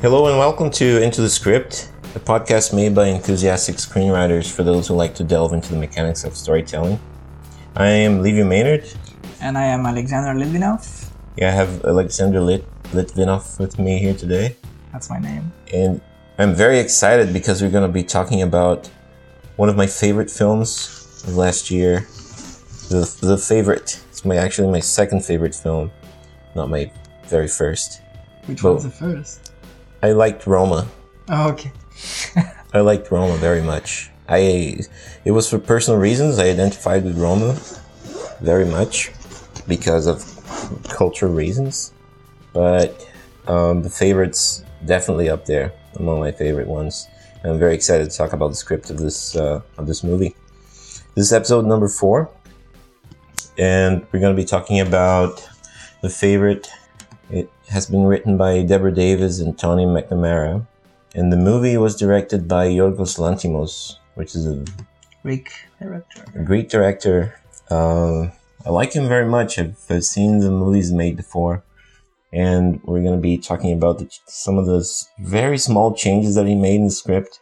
Hello and welcome to Into the Script, a podcast made by enthusiastic screenwriters for those who like to delve into the mechanics of storytelling. I am Levi Maynard. And I am Alexander Litvinov. Yeah, I have Alexander Lit- Litvinov with me here today. That's my name. And I'm very excited because we're going to be talking about one of my favorite films of last year. The, the favorite. It's my actually my second favorite film, not my very first. Which Well- one's the first? I liked Roma. Oh, okay. I liked Roma very much. I it was for personal reasons. I identified with Roma very much because of cultural reasons. But um, the favorites definitely up there among my favorite ones. I'm very excited to talk about the script of this uh, of this movie. This is episode number four, and we're going to be talking about the favorite. Has been written by Deborah Davis and Tony McNamara. And the movie was directed by Yorgos Lanthimos, which is a Greek director. A great director. Um, I like him very much. I've, I've seen the movies made before. And we're going to be talking about the, some of those very small changes that he made in the script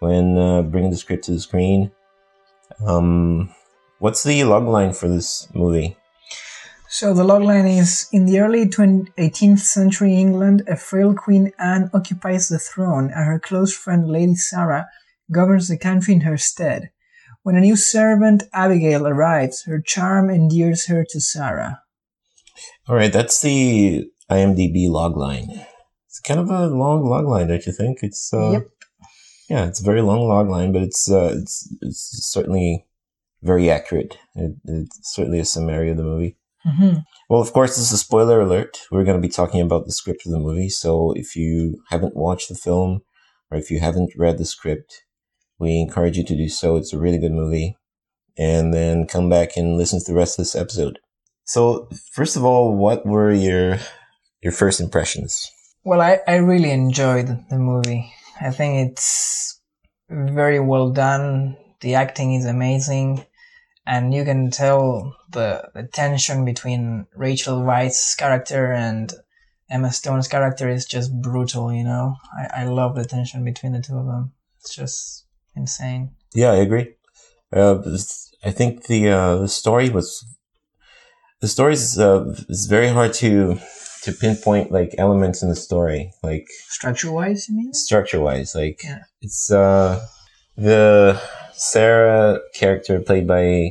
when uh, bringing the script to the screen. Um, what's the log line for this movie? So the logline is In the early 20, 18th century England, a frail Queen Anne occupies the throne, and her close friend Lady Sarah governs the country in her stead. When a new servant, Abigail, arrives, her charm endears her to Sarah. All right, that's the IMDb log line. It's kind of a long log line, don't you think? It's uh, Yep. Yeah, it's a very long log line, but it's uh, it's it's certainly very accurate. It, it's certainly a summary of the movie. Hmm Well, of course, this is a spoiler alert. We're going to be talking about the script of the movie, so if you haven't watched the film or if you haven't read the script, we encourage you to do so. It's a really good movie, and then come back and listen to the rest of this episode. So, first of all, what were your your first impressions? Well, I, I really enjoyed the movie. I think it's very well done. The acting is amazing. And you can tell the, the tension between Rachel Weisz's character and Emma Stone's character is just brutal, you know? I, I love the tension between the two of them. It's just insane. Yeah, I agree. Uh, I think the uh, the story was the story is uh, is very hard to to pinpoint like elements in the story, like Structure wise, you mean? structure wise. Like Yeah. it's uh the Sarah character played by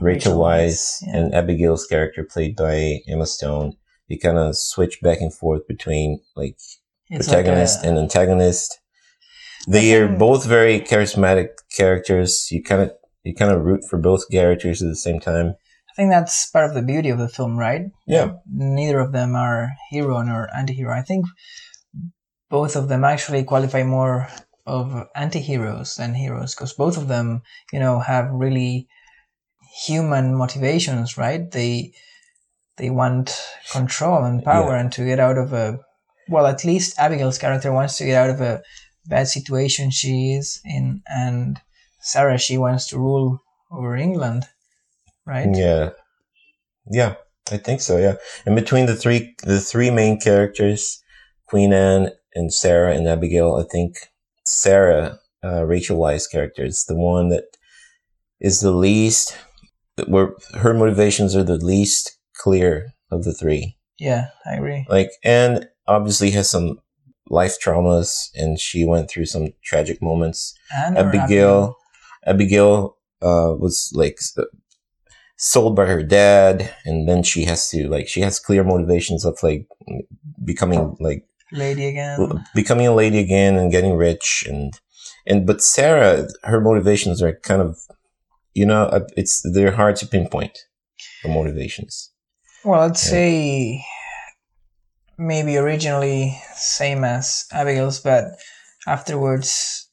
Rachel, Weisz, yeah. and Abigail's character played by Emma Stone. They kind of switch back and forth between like It's protagonist like a- and antagonist. They are both very charismatic characters. You kind of you kind of root for both characters at the same time. I think that's part of the beauty of the film, right? Yeah, neither of them are hero nor anti-hero. I think both of them actually qualify more of anti-heroes than heroes because both of them, you know, have really human motivations, right? They they want control and power Yeah. and to get out of a well, at least Abigail's character wants to get out of a bad situation she is in and Sarah she wants to rule over England, right? yeah, yeah. I think so. Yeah, and between the three the three main characters, Queen Anne and Sarah and Abigail, I think Sarah, uh, Rachel Weisz character is the one that is the least where her motivations are the least clear of the three. Yeah, I agree. like and obviously has some life traumas and she went through some tragic moments And abigail abigail uh was like sold by her dad and then she has to like she has clear motivations of like becoming like lady again. becoming a lady again and getting rich and and but sarah her motivations are kind of you know uh, it's they're hard to pinpoint the motivations Well, I'd Yeah. say maybe originally same as Abigail's, but afterwards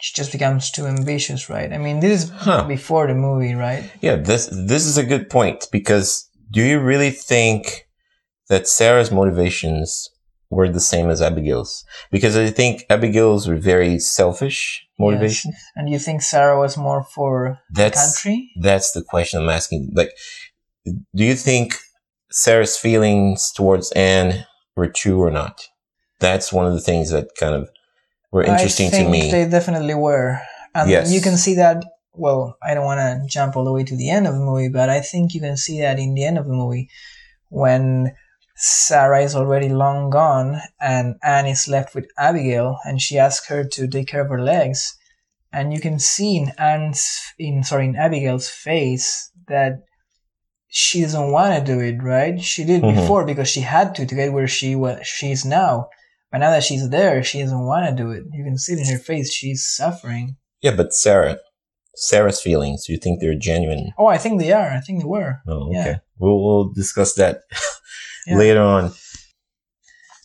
she just becomes too ambitious, right? I mean, this is Huh. before the movie, right? Yeah, this this is a good point because do you really think that Sarah's motivations were the same as Abigail's? Because I think Abigail's were very selfish motivations. Yes. And you think Sarah was more for the country? that's the question I'm asking. Like, do you think Sarah's feelings towards Anne were true or not? that's one of the things that kind of were interesting I think to me. They definitely were. And Yes. you can see that. Well, I don't want to jump all the way to the end of the movie, but I think you can see that in the end of the movie when Sarah is already long gone and Anne is left with Abigail and she asks her to take care of her legs. And you can see in Anne's, in, sorry, in Abigail's face that she doesn't want to do it, right? She did Mhm. before because she had to to get where she was, she is now. But now that she's there, she doesn't want to do it. You can see it in her face. She's suffering. yeah, but Sarah, Sarah's feelings. You think they're genuine? Oh, I think they are. I think they were. Oh, Yeah. okay. We'll, we'll discuss that Yeah. later on.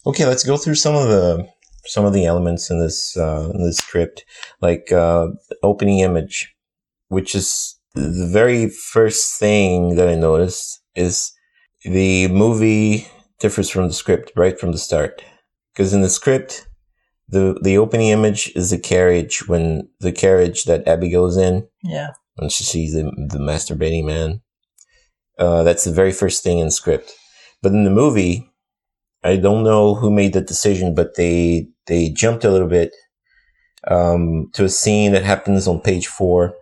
Okay, let's go through some of the some of the elements in this uh, in this script, like uh, opening image, which is the very first thing that I noticed is the movie differs from the script right from the start, because in the script. The, the opening image is the carriage when the carriage that Abby goes in Yeah. when she sees the, the masturbating man. Uh, that's the very first thing in script. But in the movie, I don't know who made that decision, but they they jumped a little bit um, to a scene that happens on page four,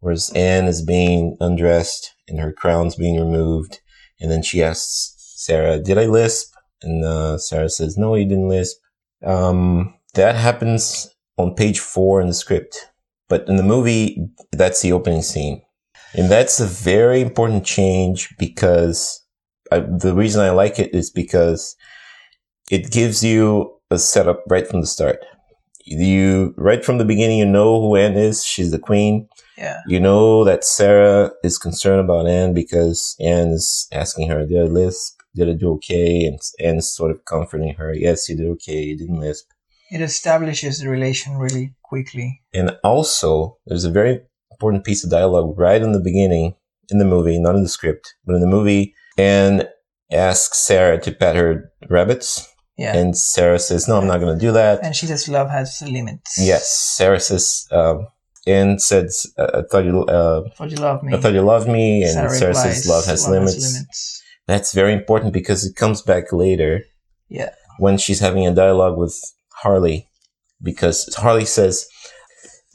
where Anne is being undressed and her crown's being removed, and then she asks Sarah, "Did I lisp?" And uh, Sarah says, "No, you didn't lisp." Um, that happens on page four in the script. But in the movie, that's the opening scene. And that's a very important change because I, the reason I like it is because it gives you a setup right from the start. You, right from the beginning, you know who Anne is. She's the queen. Yeah. You know that Sarah is concerned about Anne because Anne is asking her, did I lisp? Did I do okay? And Anne's sort of comforting her. Yes, you did okay. You didn't lisp. It establishes the relation really quickly. And also, there's a very important piece of dialogue right in the beginning in the movie, not in the script, but in the movie. Anne asks Sarah to pet her rabbits. Yeah. And Sarah says, no, I'm not going to do that. And she says love has limits. yes. Sarah says, um, Anne says, I thought you, uh, Thought you love me. I thought you loved me. And Sarah, replies, says, love has limits. limits. That's very important because it comes back later Yeah. when she's having a dialogue with Harley, because Harley says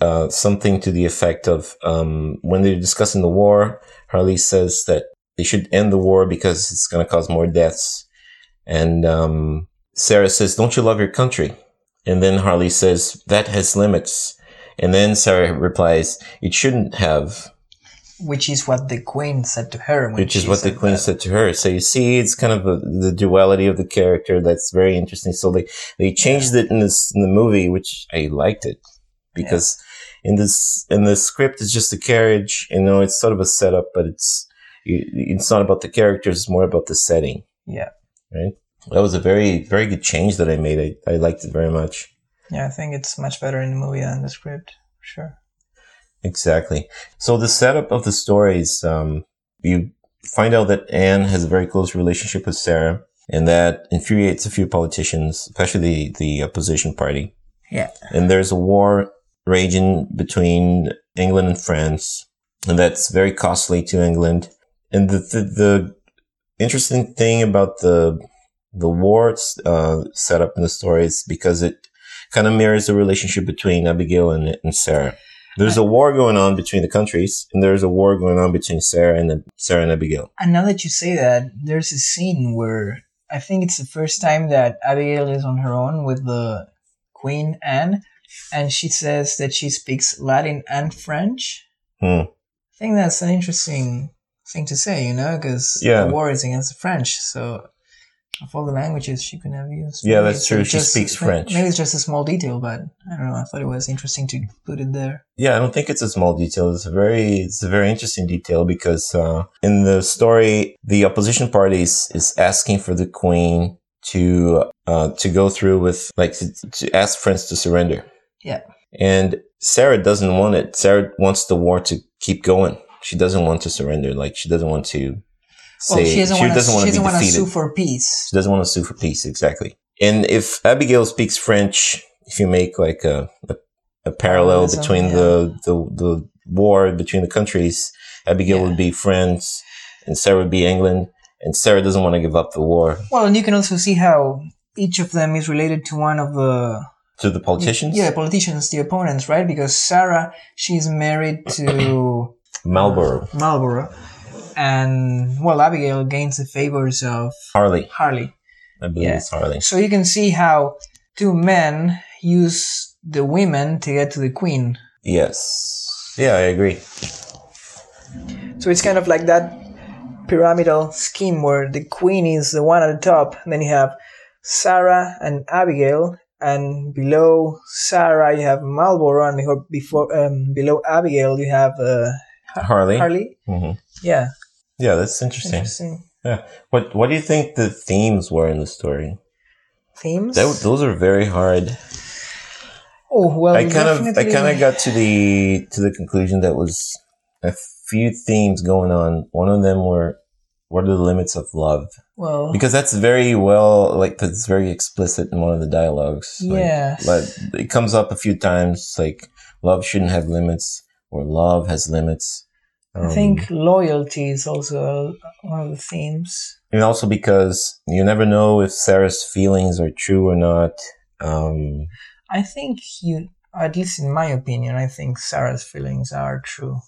uh, something to the effect of um, when they're discussing the war, Harley says that they should end the war because it's going to cause more deaths. And um, Sarah says, Don't you love your country? And then Harley says, That has limits. And then Sarah replies, It shouldn't have Which is what the queen said to her. Which is what the queen that. said to her. So you see, it's kind of a, the duality of the character that's very interesting. So they they changed it in this in the movie, which I liked it because in this in the script it's just a carriage. You know, it's sort of a setup, but it's it's not about the characters. It's more about the setting. Yeah. Right. That was a very very good change that I made. I I liked it very much. Yeah, I think it's much better in the movie than the script. For sure. Exactly. So the setup of the stories, um, you find out that Anne has a very close relationship with Sarah, and that infuriates a few politicians, especially the, the opposition party. Yeah. And there's a war raging between England and France, and that's very costly to England. And the the, the interesting thing about the the war uh, setup in the story is because it kind of mirrors the relationship between Abigail and, and Sarah. There's a war going on between the countries, and there's a war going on between Sarah and Sarah and Abigail. And now that you say that, there's a scene where I think it's the first time that Abigail is on her own with the Queen Anne, and she says that she speaks Latin and French. Hmm. I think that's an interesting thing to say, you know, because Yeah. the war is against the French. So, of all the languages she could have used, Yeah, that's true. She just- speaks French. Maybe it's just a small detail, but I don't know. I thought it was interesting to put it there. Yeah, I don't think it's a small detail. It's a very, it's a very interesting detail because uh, in the story, the opposition parties is asking for the queen to uh, to go through with like to, to ask France to surrender. Yeah. And Sarah doesn't want it. Sarah wants the war to keep going. She doesn't want to surrender. Like she doesn't want to say well, she doesn't want to. She wanna doesn't want to sue for peace. She doesn't want to sue for peace, exactly. And if Abigail speaks French, if you make like a a, a parallel between the, the the war between the countries, Abigail Yeah. would be France, and Sarah would be England, and Sarah doesn't want to give up the war. Well, and you can also see how each of them is related to one of the To the politicians? yeah politicians, the opponents, right? Because Sarah, she's married to Marlborough. Marlborough, and well, Abigail gains the favors of Harley. Harley. I believe Yeah. it's Harley. So you can see how two men use the women to get to the queen. Yes. Yeah, I agree. So it's kind of like that pyramidal scheme where the queen is the one at the top, and then you have Sarah and Abigail, and below Sarah you have Marlborough, and before, before um, below Abigail you have uh, Harley. Harley. hmm Yeah, Yeah, that's interesting. interesting Yeah. What What do you think the themes were in the story? themes. That, those are very hard. oh well, I kind of I kind of got to the to the conclusion that was a few themes going on. One of them were what are the limits of love? well. Because that's very well like that's very explicit in one of the dialogues. Like, Yes. but it comes up a few times like love shouldn't have limits or love has limits. I Um, think loyalty is also one of the themes. and also because you never know if Sarah's feelings are true or not. Um, I think you, at least in my opinion, I think Sarah's feelings are true.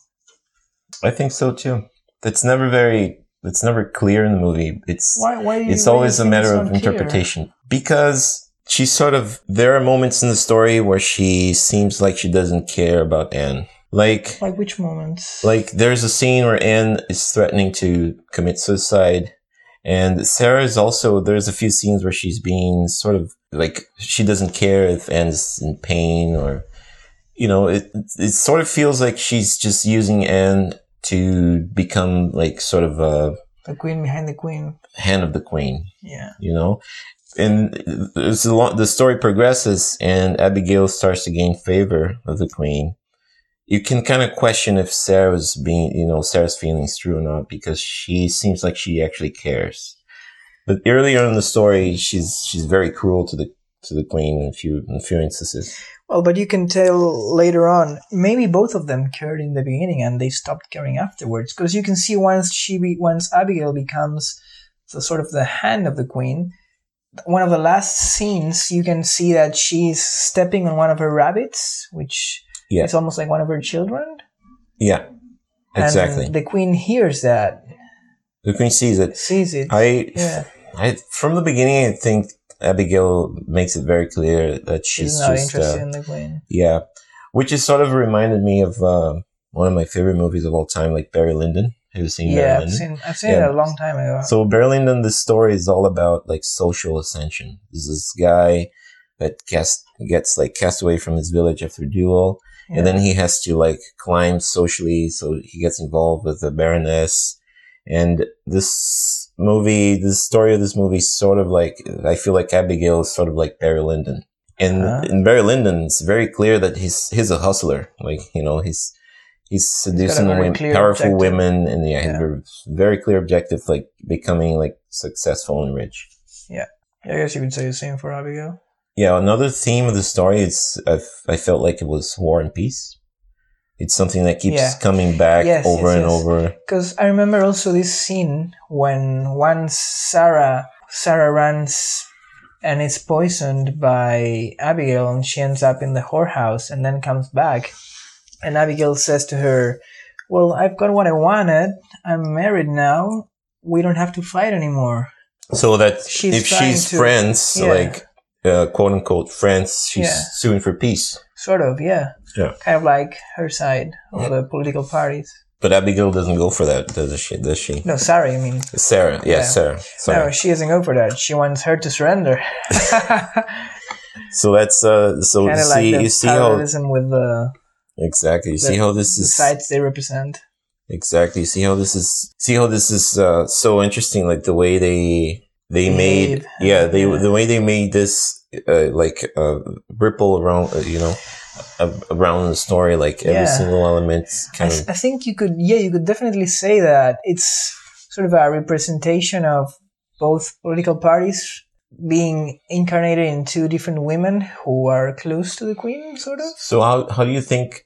I think so too. That's never very. It's never clear in the movie. It's Why? Why? it's always a matter of interpretation because she's sort of. There are moments in the story where she seems like she doesn't care about Anne. Like Like which moments? like there's a scene where Anne is threatening to commit suicide. And Sarah is also, there's a few scenes where she's being sort of like, she doesn't care if Anne's in pain or, you know, it, it sort of feels like she's just using Anne to become like sort of a the queen behind the queen. hand of the queen, Yeah. you know? And it's a lot, the story progresses and Abigail starts to gain favor of the queen. You can kind of question if Sarah's being, you know, Sarah's feelings true or not because she seems like she actually cares. But earlier in the story, she's she's very cruel to the to the queen in a few in a few instances. Well, but you can tell later on. Maybe both of them cared in the beginning, and they stopped caring afterwards. Because you can see once she, be, once Abigail becomes the sort of the hand of the queen. One of the last scenes, you can see that she's stepping on one of her rabbits, which Yeah. is almost like one of her children. Yeah, exactly. And the queen hears that, the queen sees it. sees it. I, yeah, I from the beginning, I think Abigail makes it very clear that she's, she's not just interested uh, in the queen. Yeah, which is sort of reminded me of uh, one of my favorite movies of all time, like Barry Lyndon. Have you seen Yeah, Barry I've Lyndon? seen, I've seen Yeah. it a long time ago. So Barry Lyndon, the story is all about like social ascension. There's this guy that cast, gets like cast away from his village after a duel, and then he has to like climb socially. So he gets involved with the Baroness, and this movie, the story of this movie, is sort of like I feel like Abigail is sort of like Barry Lyndon. And Huh? in Barry Lyndon, it's very clear that he's he's a hustler. Like you know, he's he's seducing very women, powerful objective. women, and yeah, Yeah. very- very clear objective, like becoming like successful and rich. Yeah, I guess you could say the same for Abigail. Yeah, another theme of the story is I, I felt like it was war and peace. It's something that keeps Yeah. coming back Yes, over yes, and yes. over. Because I remember also this scene when once Sarah Sarah runs and is poisoned by Abigail and she ends up in the whorehouse and then comes back and Abigail says to her, Well, I've got what I wanted. I'm married now. We don't have to fight anymore. So that She's if she's to- friends, yeah. like uh, quote unquote France. she's Yeah. suing for peace. Sort of, yeah. Yeah. Kind of like her side of the political parties. But Abigail doesn't go for that, does she? Does she? No, sorry, I mean Sarah, yeah, Yeah. Sarah. no, she doesn't go for that. She wants her to surrender. So that's uh. So kind of see, like you see how with the, exactly. You the, see how this the is sites they represent. Exactly. See how this is. See how this is uh, so interesting. Like the way they they made. Yeah, they the way they made this uh, like uh, ripple around. Uh, you know, around the story. Like every Yeah. single element I, kind th- of. I think you could, yeah, you could definitely say that it's sort of a representation of both political parties being incarnated in two different women who are close to the queen, sort of. So how how do you think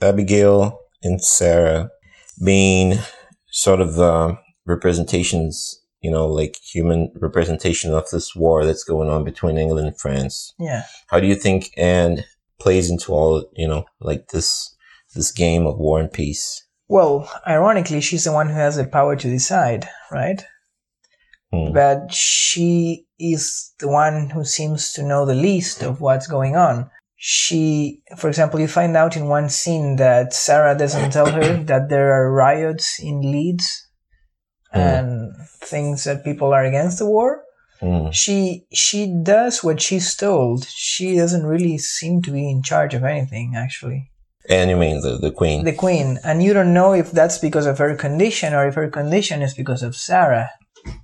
Abigail and Sarah being sort of uh, representations you know, like human representation of this war that's going on between England and France. Yeah. How do you think Anne plays into all, you know, like this, this game of war and peace? Well, ironically, she's the one who has the power to decide, right? Hmm. But she is the one who seems to know the least of what's going on. She, for example, you find out in one scene that Sarah doesn't tell her that there are riots in Leeds Hmm. and things that people are against the war. Hmm. She she does what she's told. She doesn't really seem to be in charge of anything, actually. And you mean the, the queen? The queen, and you don't know if that's because of her condition or if her condition is because of Sarah.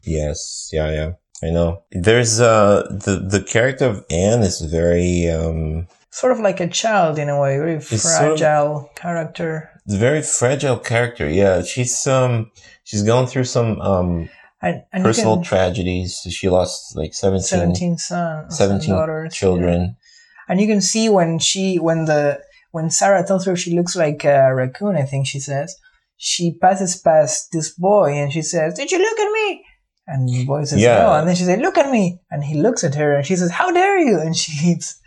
Yes, yeah, yeah. I know. There's uh the the character of Anne is very um Sort of like a child in a way, very It's sort of- fragile character. It's very fragile character. Yeah, she's um she's gone through some um And, and personal can, tragedies. She lost like 17, 17 sons, 17 daughters, children. yeah. And you can see when she, when the, when Sarah tells her she looks like a raccoon, I think she says, she passes past this boy and she says, did you look at me? And the boy says, Yeah. no. And then she says, look at me. And he looks at her and she says, how dare you? And she leaves.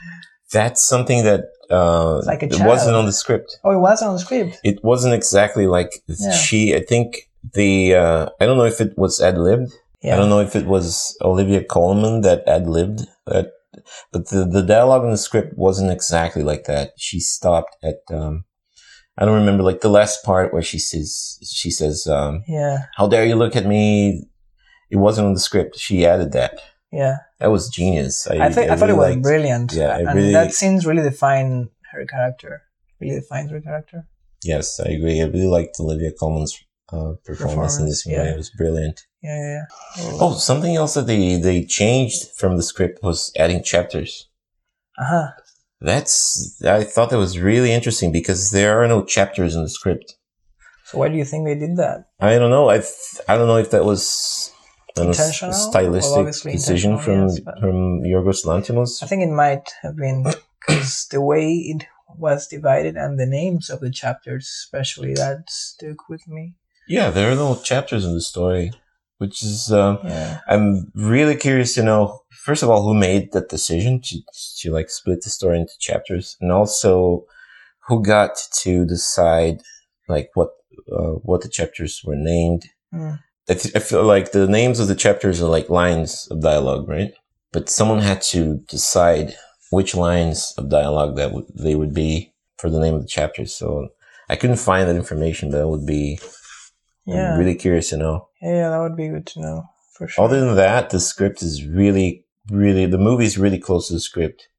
That's something that uh Like it wasn't on the script. Oh, it wasn't on the script. It wasn't exactly like Yeah. she I think the uh I don't know if it was ad libbed. Yeah. I don't know if it was Olivia Colman that ad libbed that, but the, the dialogue in the script wasn't exactly like that. She stopped at, um, I don't remember like the last part where she says, she says, um, Yeah. how dare you look at me? It wasn't on the script. She added that. Yeah. That was genius. I, think, I, thought it was liked- brilliant. Yeah, I and really- that scenes really define her character. Really defines her character. Yes, I agree. I really liked Olivia Colman's uh, performance in this Performance, movie. yeah. It was brilliant. Yeah, yeah, yeah. Oh, something else that they, they changed from the script was adding chapters. Uh-huh. That's, I thought that was really interesting because there are no chapters in the script. So why do you think they did that? I don't know. I, th- I don't know if that was an Intentional? Well, stylistic obviously decision from, yes, from Yorgos Lanthimos. I think it might have been because the way it was divided and the names of the chapters, especially, that stuck with me. Yeah, there are no chapters in the story, which is, um, Yeah. I'm really curious to know, first of all, who made that decision to, to like split the story into chapters and also who got to decide like what, uh, what the chapters were named. Mm. I, th- I feel like the names of the chapters are like lines of dialogue, right? But someone had to decide which lines of dialogue that w- they would be for the name of the chapters. So I couldn't find that information, but it would be Yeah. I'm really curious to know. yeah, that would be good to know for sure. Other than that, the script is really, really, the movie is really close to the script.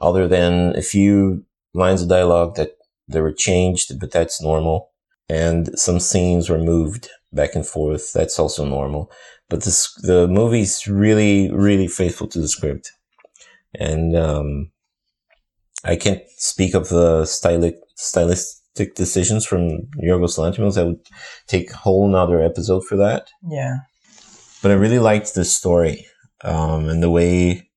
Other than a few lines of dialogue that they were changed, but that's normal. And some scenes were moved back and forth. That's also normal. But this, the movie's really, really faithful to the script. And, um, I can't speak of the stylic, stylistic decisions from Yorgos Lanthimos. I would take a whole nother episode for that yeah. but I really liked the story um, and the way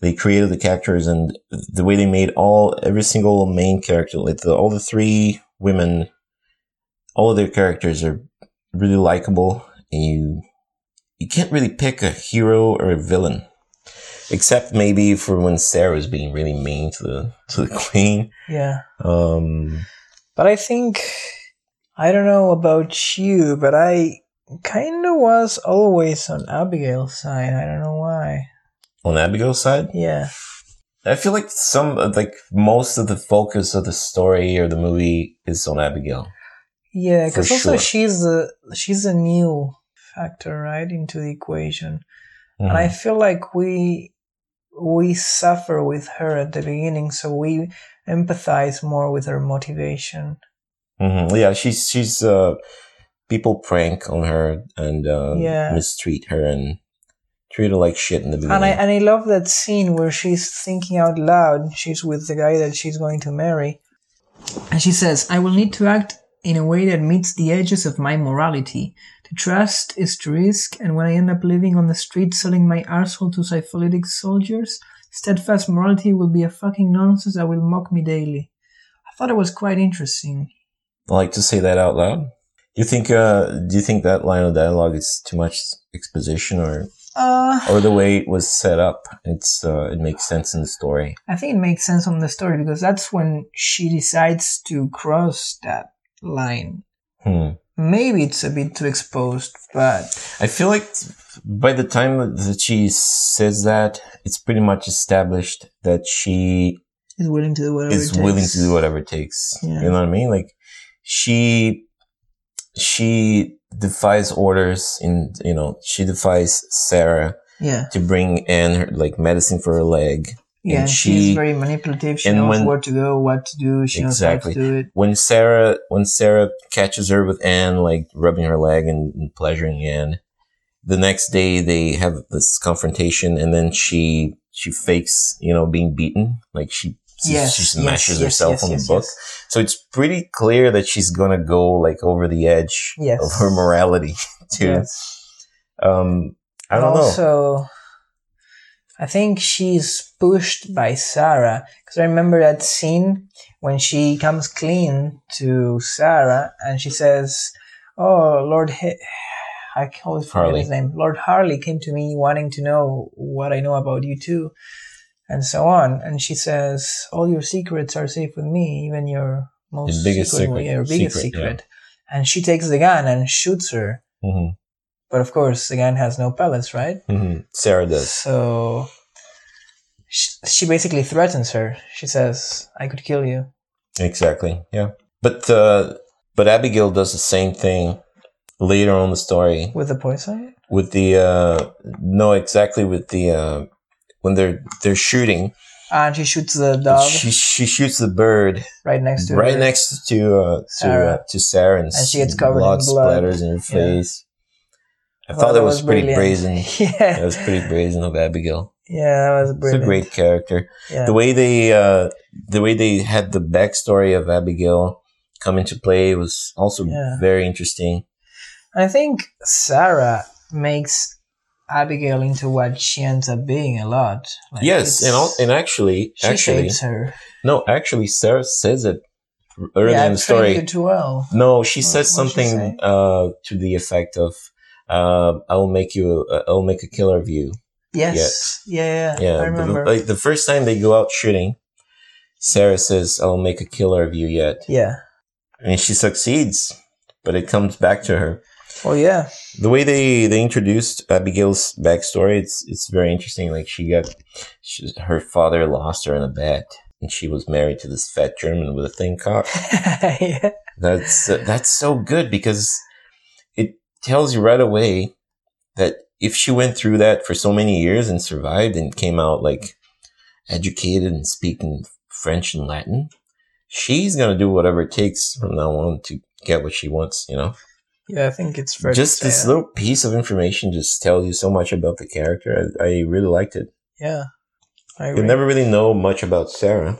they created the characters and the way they made all every single main character, like the, all the three women, all of their characters are really likable, and you you can't really pick a hero or a villain, except maybe for when Sarah Sarah's being really mean to the to the queen. Yeah. Um, But I think, I don't know about you, but I kind of was always on Abigail's side. I don't know why. on Abigail's side, Yeah. I feel like some like most of the focus of the story or the movie is on Abigail. Yeah, because also sure. she's the she's a new factor right into the equation, and Mm-hmm. I feel like we we suffer with her at the beginning, so we empathize more with her motivation. hmm Yeah, she's she's uh people prank on her and uh, Yeah. mistreat her and treat her like shit in the beginning. And I and I love that scene where she's thinking out loud. She's with the guy that she's going to marry, and she says, "I will need to act in a way that meets the edges of my morality. To trust is to risk, and when I end up living on the street selling my arsehole to syphilitic soldiers, steadfast morality will be a fucking nonsense that will mock me daily." I thought it was quite interesting. I like to say that out loud. You think? Uh, do you think that line of dialogue is too much exposition, or Uh, or the way it was set up? It's uh, it makes sense in the story. I think it makes sense on the story because that's when she decides to cross that line. Hmm. Maybe it's a bit too exposed, but I feel like by the time that she says that, it's pretty much established that she is willing to do whatever is it takes. willing to do whatever it takes. Yeah. You know what I mean? Like she she defies orders in you know, she defies Sarah Yeah, to bring in her like medicine for her leg. Yeah. And she's very manipulative. She knows when- where to go, what to do. She Exactly. knows how to do it. When Sarah when Sarah catches her with Anne like rubbing her leg and, and pleasuring Anne, the next day they have this confrontation and then she she fakes, you know, being beaten. Like she she, Yes, she smashes yes, herself yes, on yes, the book. yes. So it's pretty clear that she's gonna go like over the edge Yes. of her morality too. Yes. Um, I don't know. also, I think she's pushed by Sarah because I remember that scene when she comes clean to Sarah and she says, "Oh, Lord, H- I always forget Harley. his name. Lord Harley came to me wanting to know what I know about you too." And so on, and she says, "All your secrets are safe with me, even your most Your biggest secret, secret. your biggest Secret, yeah. And she takes the gun and shoots her, hmm but of course, the gun has no pellets, right? hmm Sarah does. So she, she basically threatens her. She says, "I could kill you." Exactly. Yeah. But uh, but Abigail does the same thing later on in the story with the poison. with the uh, no exactly with the uh, when they're they're shooting. And she shoots the dog She she shoots the bird right next to right her. next to uh, to Sarah. uh, to Sarah, and, And she gets covered in blood blood. splatters in her face. I thought that was, pretty brazen. yeah, That was pretty brazen of Abigail. yeah, that was brilliant. It's a great character. Yeah. The way they uh, the way they had the backstory of Abigail come into play was also Yeah. very interesting. I think Sarah makes Abigail into what she ends up being a lot. Like, yes, and all, and actually, she actually, no, actually, Sarah says it early yeah, in the story. well. No, she What- says she something say? uh, to the effect of, uh, "I will make you, uh, I will make a killer of you." Yes. Yeah, yeah, Yeah, I the- remember. like the first time they go out shooting, Sarah says, "I will make a killer of you yet," yeah. and she succeeds, but it comes back to her. Oh yeah. the way they they introduced Abigail's backstory, it's it's very interesting. Like she got, she, her father lost her in a bet, and she was married to this fat German with a thin cock. yeah. That's uh, that's so good because tells you right away that if she went through that for so many years and survived and came out like educated and speaking French and Latin, she's gonna do whatever it takes from now on to get what she wants. You know Yeah, I think it's just to this that. little piece of information just tells you so much about the character. I, I really liked it. Yeah, I You never really know much about Sarah.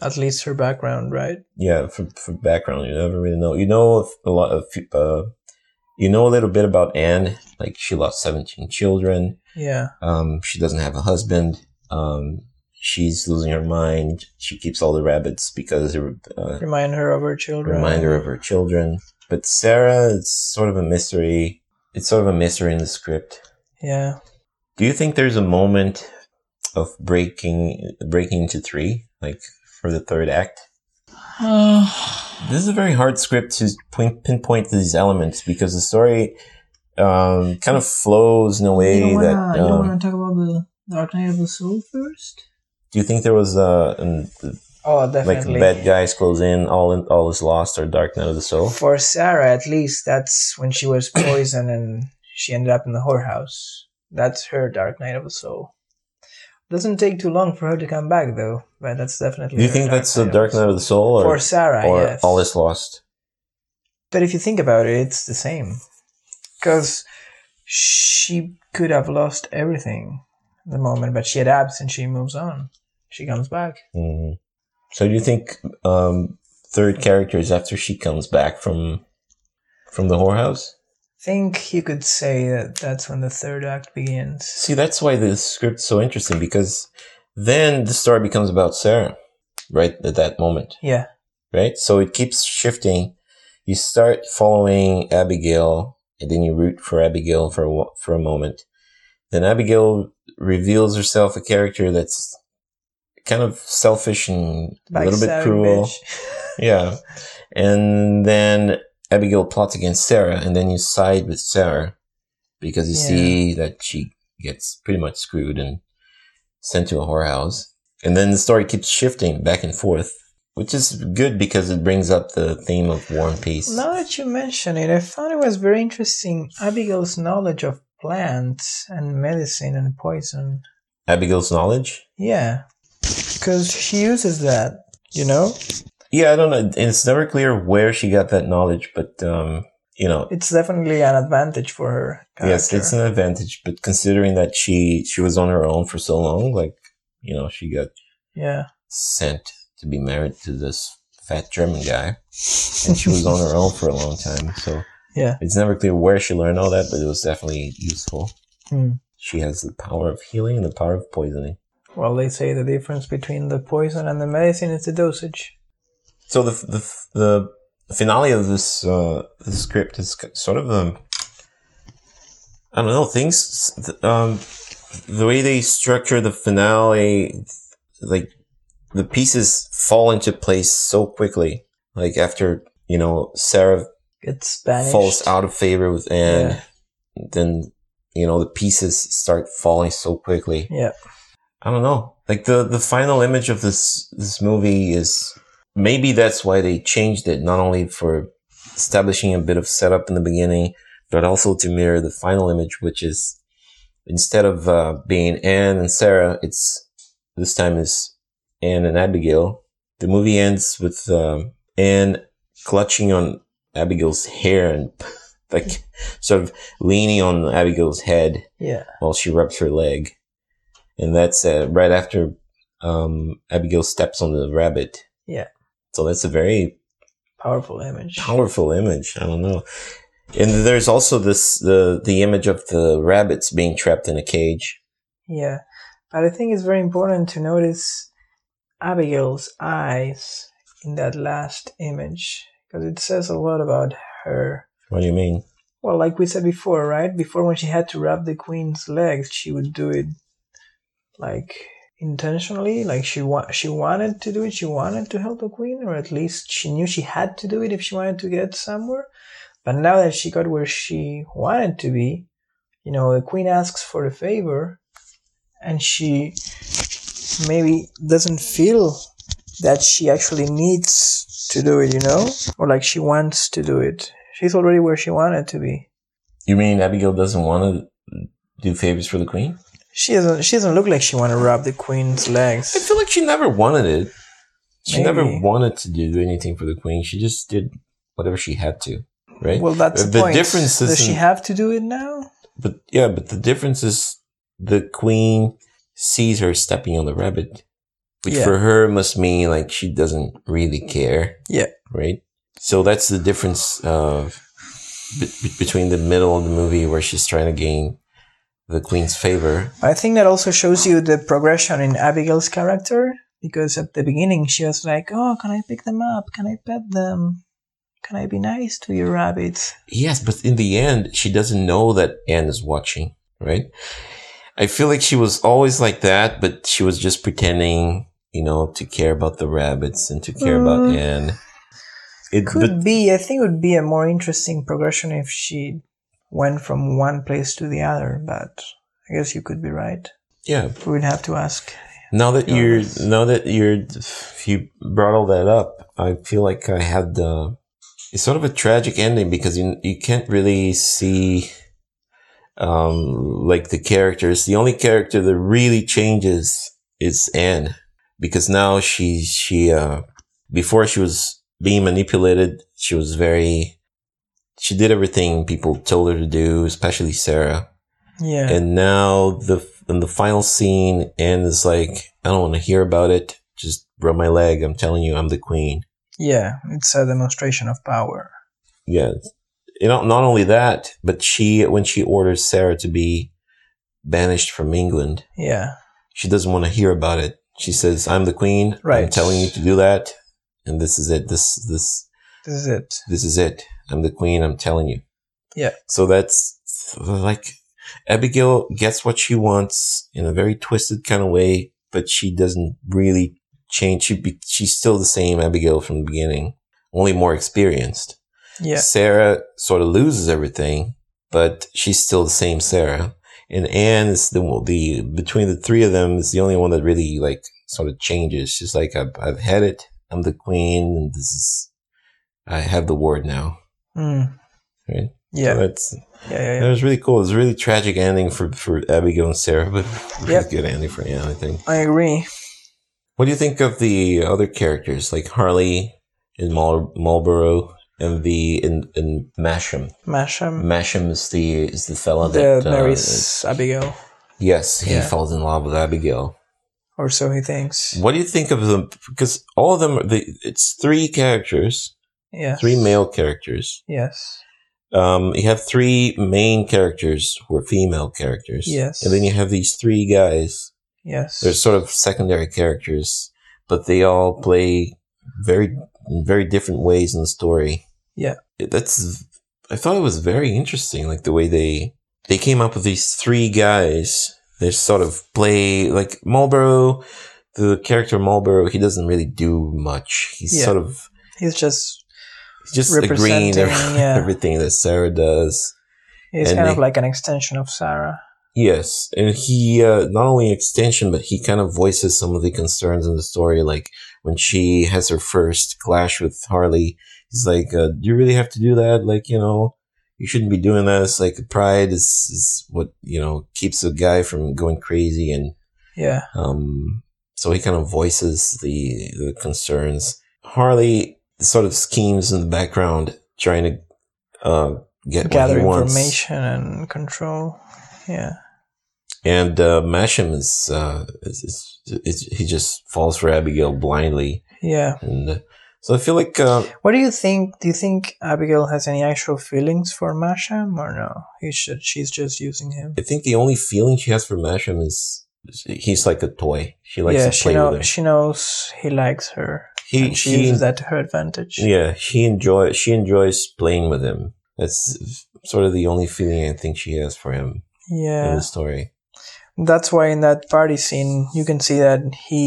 At least her background, right? Yeah, for, for background, you never really know. You know a lot of, uh, you know a little bit about Anne. Like she lost seventeen children. Yeah, Um, she doesn't have a husband. Um, she's losing her mind. She keeps all the rabbits because uh, remind her of her children. reminder of her children. But Sarah, it's sort of a mystery. It's sort of a mystery in the script. Yeah, Do you think there's a moment of breaking breaking into three, like for the third act? This is a very hard script to point, pinpoint these elements because the story um, kind of flows in a way you don't wanna, that. you don't Um, want to talk about the Dark Night of the Soul first? do you think there was a. an, Oh, definitely. like bad guys close in, all in, all is lost, or Dark Night of the Soul? For Sarah, at least, that's when she was poisoned and she ended up in the whorehouse. That's her Dark Night of the Soul. Doesn't take too long for her to come back, though. But that's definitely. Do you think that's the Dark Night of the Soul, or For Sarah, or yes. all is lost? But if you think about it, it's the same. Because she could have lost everything at the moment, but she adapts and she moves on. She comes back. Mhm. So do you think um, third character is after she comes back from from the whorehouse? Think you could say that that's when the third act begins. See, that's why the script's so interesting because then the story becomes about Sarah, right at that moment, Yeah, right? So it keeps shifting. you start following Abigail, and then you root for Abigail for a, for a moment. Then Abigail reveals herself a character that's kind of selfish and a little bit cruel. Yeah. And then Abigail plots against Sarah, and then you side with Sarah because you Yeah. see that she gets pretty much screwed and sent to a whorehouse. And then the story keeps shifting back and forth, which is good because it brings up the theme of war and peace. Now that you mention it, I found it was very interesting. Abigail's knowledge of plants and medicine and poison. Abigail's knowledge? Yeah, because she uses that. You know, Yeah, I don't know. It's never clear where she got that knowledge, but, um, you know, it's definitely an advantage for her. yes, it's an advantage, but considering that she, she was on her own for so long, like, you know, she got yeah. sent to be married to this fat German guy, and she was on her own for a long time. So Yeah. it's never clear where she learned all that, but it was definitely useful. Hmm. She has the power of healing and the power of poisoning. Well, they say the difference between the poison and the medicine is the dosage. So the the the finale of this uh, the script is sort of um I don't know things um the way they structure the finale like the pieces fall into place so quickly like after you know Sarah It's banished. falls out of favor with Anne Yeah. then you know the pieces start falling so quickly Yeah. I don't know. Like the the final image of this this movie is maybe that's why they changed it, not only for establishing a bit of setup in the beginning, but also to mirror the final image, which is instead of uh, being Anne and Sarah, it's this time is Anne and Abigail. The movie ends with um, Anne clutching on Abigail's hair and like sort of leaning on Abigail's head Yeah. while she rubs her leg. And that's uh, right after um, Abigail steps on the rabbit. Yeah. So that's a very Powerful image. powerful image. I don't know. And there's also this the the image of the rabbits being trapped in a cage. Yeah. But I think it's very important to notice Abigail's eyes in that last image because it says a lot about her. What do you mean? Well, like we said before, right? Before when she had to rub the queen's legs, she would do it like intentionally, like she wa- she wanted to do it. She wanted to help the queen, or at least she knew she had to do it if she wanted to get somewhere. But now that she got where she wanted to be, you know, the queen asks for a favor, and she maybe doesn't feel that she actually needs to do it, you know, or like she wants to do it. She's already where she wanted to be. You mean Abigail doesn't want to do favors for the queen? She doesn't. She doesn't look like she want to rub the queen's legs. I feel like she never wanted it. She never wanted to do anything for the queen. She just did whatever she had to, right? Well, that's the, The point. difference Does she have to do it now? But yeah, but the difference is the queen sees her stepping on the rabbit, which Yeah. for her must mean like she doesn't really care, Yeah. right? So that's the difference of be- between the middle of the movie where she's trying to gain the queen's favor. I think that also shows you the progression in Abigail's character because at the beginning she was like, "Oh, can I pick them up? Can I pet them? Can I be nice to your rabbits?" Yes, but in the end, she doesn't know that Anne is watching, right? I feel like she was always like that, but she was just pretending, you know, to care about the rabbits and to care about Mm. Anne. It, Could but be. I think it would be a more interesting progression if she went from one place to the other. But I guess you could be right. yeah, We would have to ask. now that you're, now that you're, you brought all that up, I feel like I had, the, it's sort of a tragic ending because you, you can't really see, um, like the characters. The only character that really changes is Anne because now she, she, uh, before she was being manipulated, she was very, she did everything people told her to do, especially Sarah. Yeah. And now the in the final scene, is like, I don't want to hear about it. Just rub my leg. I'm telling you, I'm the queen. yeah. It's a demonstration of power. Yeah. You know, not only that, but she when she orders Sarah to be banished from England, Yeah. she doesn't want to hear about it. She says, "I'm the queen. Right. I'm telling you to do that, and this is it. This this This is it. This is it. I'm the queen. I'm telling you. Yeah. So that's like Abigail gets what she wants in a very twisted kind of way, but she doesn't really change. She be, she's still the same Abigail from the beginning, only more experienced. Yeah. Sarah sort of loses everything, but she's still the same Sarah. And Anne is the the between the three of them is the only one that really like sort of changes. She's like, I've, I've had it. I'm the queen, and this is I have the word now. Mm. Right? Yeah. So that's yeah. Yeah. that Yeah. was really cool. It was a really tragic ending for for Abigail and Sarah, but really Yep. good ending for Anne. I think. I agree. What do you think of the other characters like Harley in Marlborough and the in in Masham? Masham. Masham is the is the fella The that uh, marries Abigail, yes he Yeah. falls in love with Abigail. or so he thinks. What do you think of them? Because all of them, are the it's three characters, Yes. three male characters. Yes. Um, you have three main characters who are female characters. Yes. and then you have these three guys. Yes. They're sort of secondary characters, but they all play very very different ways in the story. Yeah. that's. I thought it was very interesting, like the way they they came up with these three guys. They sort of play like Marlborough. The character Marlborough, he doesn't really do much. He's Yeah. sort of He's just just agreeing yeah. everything that Sarah does. he's And kind they- of like an extension of Sarah. Yes, and he uh, not only extension, but he kind of voices some of the concerns in the story. Like when she has her first clash with Harley, he's like, uh, "Do you really have to do that? Like, you know, you shouldn't be doing this. Like, pride is is what you know keeps a guy from going crazy." And Yeah. um, so he kind of voices the the concerns. Harley sort of schemes in the background, trying to uh, get Gather what he wants. information and control. Yeah. And uh, Masham is, uh, is, is, is he just falls for Abigail blindly, Yeah. and uh, so I feel like uh, What do you think? Do you think Abigail has any actual feelings for Masham or no? He should, she's just using him. I think the only feeling she has for Masham is he's like a toy. She likes yeah, to play know, with him. she knows he likes her. He and she uses that to her advantage. yeah she enjoy she enjoys playing with him. That's sort of the only feeling I think she has for him in Yeah. the story. That's why in that party scene, you can see that he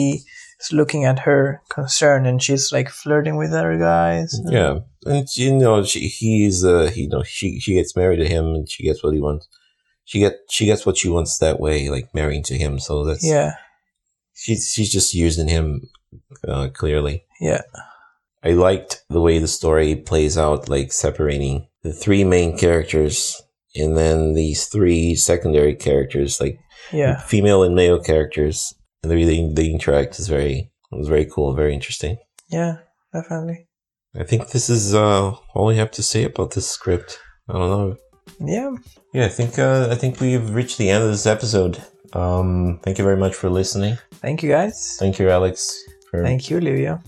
is looking at her concerned and she's like flirting with other guys. Yeah, and you know she he's uh he you know she she gets married to him and she gets what he wants. She get she gets what she wants that way, like marrying to him. So that's Yeah. she's she's just using him uh, clearly. Yeah. I liked the way the story plays out, like separating the three main characters and then these three secondary characters, like Yeah. female and male characters, and the way they, they interact is very it was very cool, very interesting. Yeah. Definitely. I think this is uh, all we have to say about this script. I don't know. Yeah. Yeah, I think uh, I think we've reached the end of this episode. Um, thank you very much for listening. Thank you guys. Thank you, Alex, for Thank you, Olivia.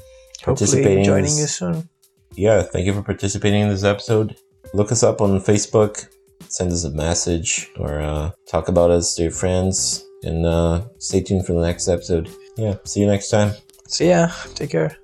participating Hopefully joining you soon. yeah, thank you for participating in this episode. Look us up on Facebook, send us a message, or uh, talk about us to your friends, and uh, stay tuned for the next episode. Yeah, see you next time. See ya. Take care.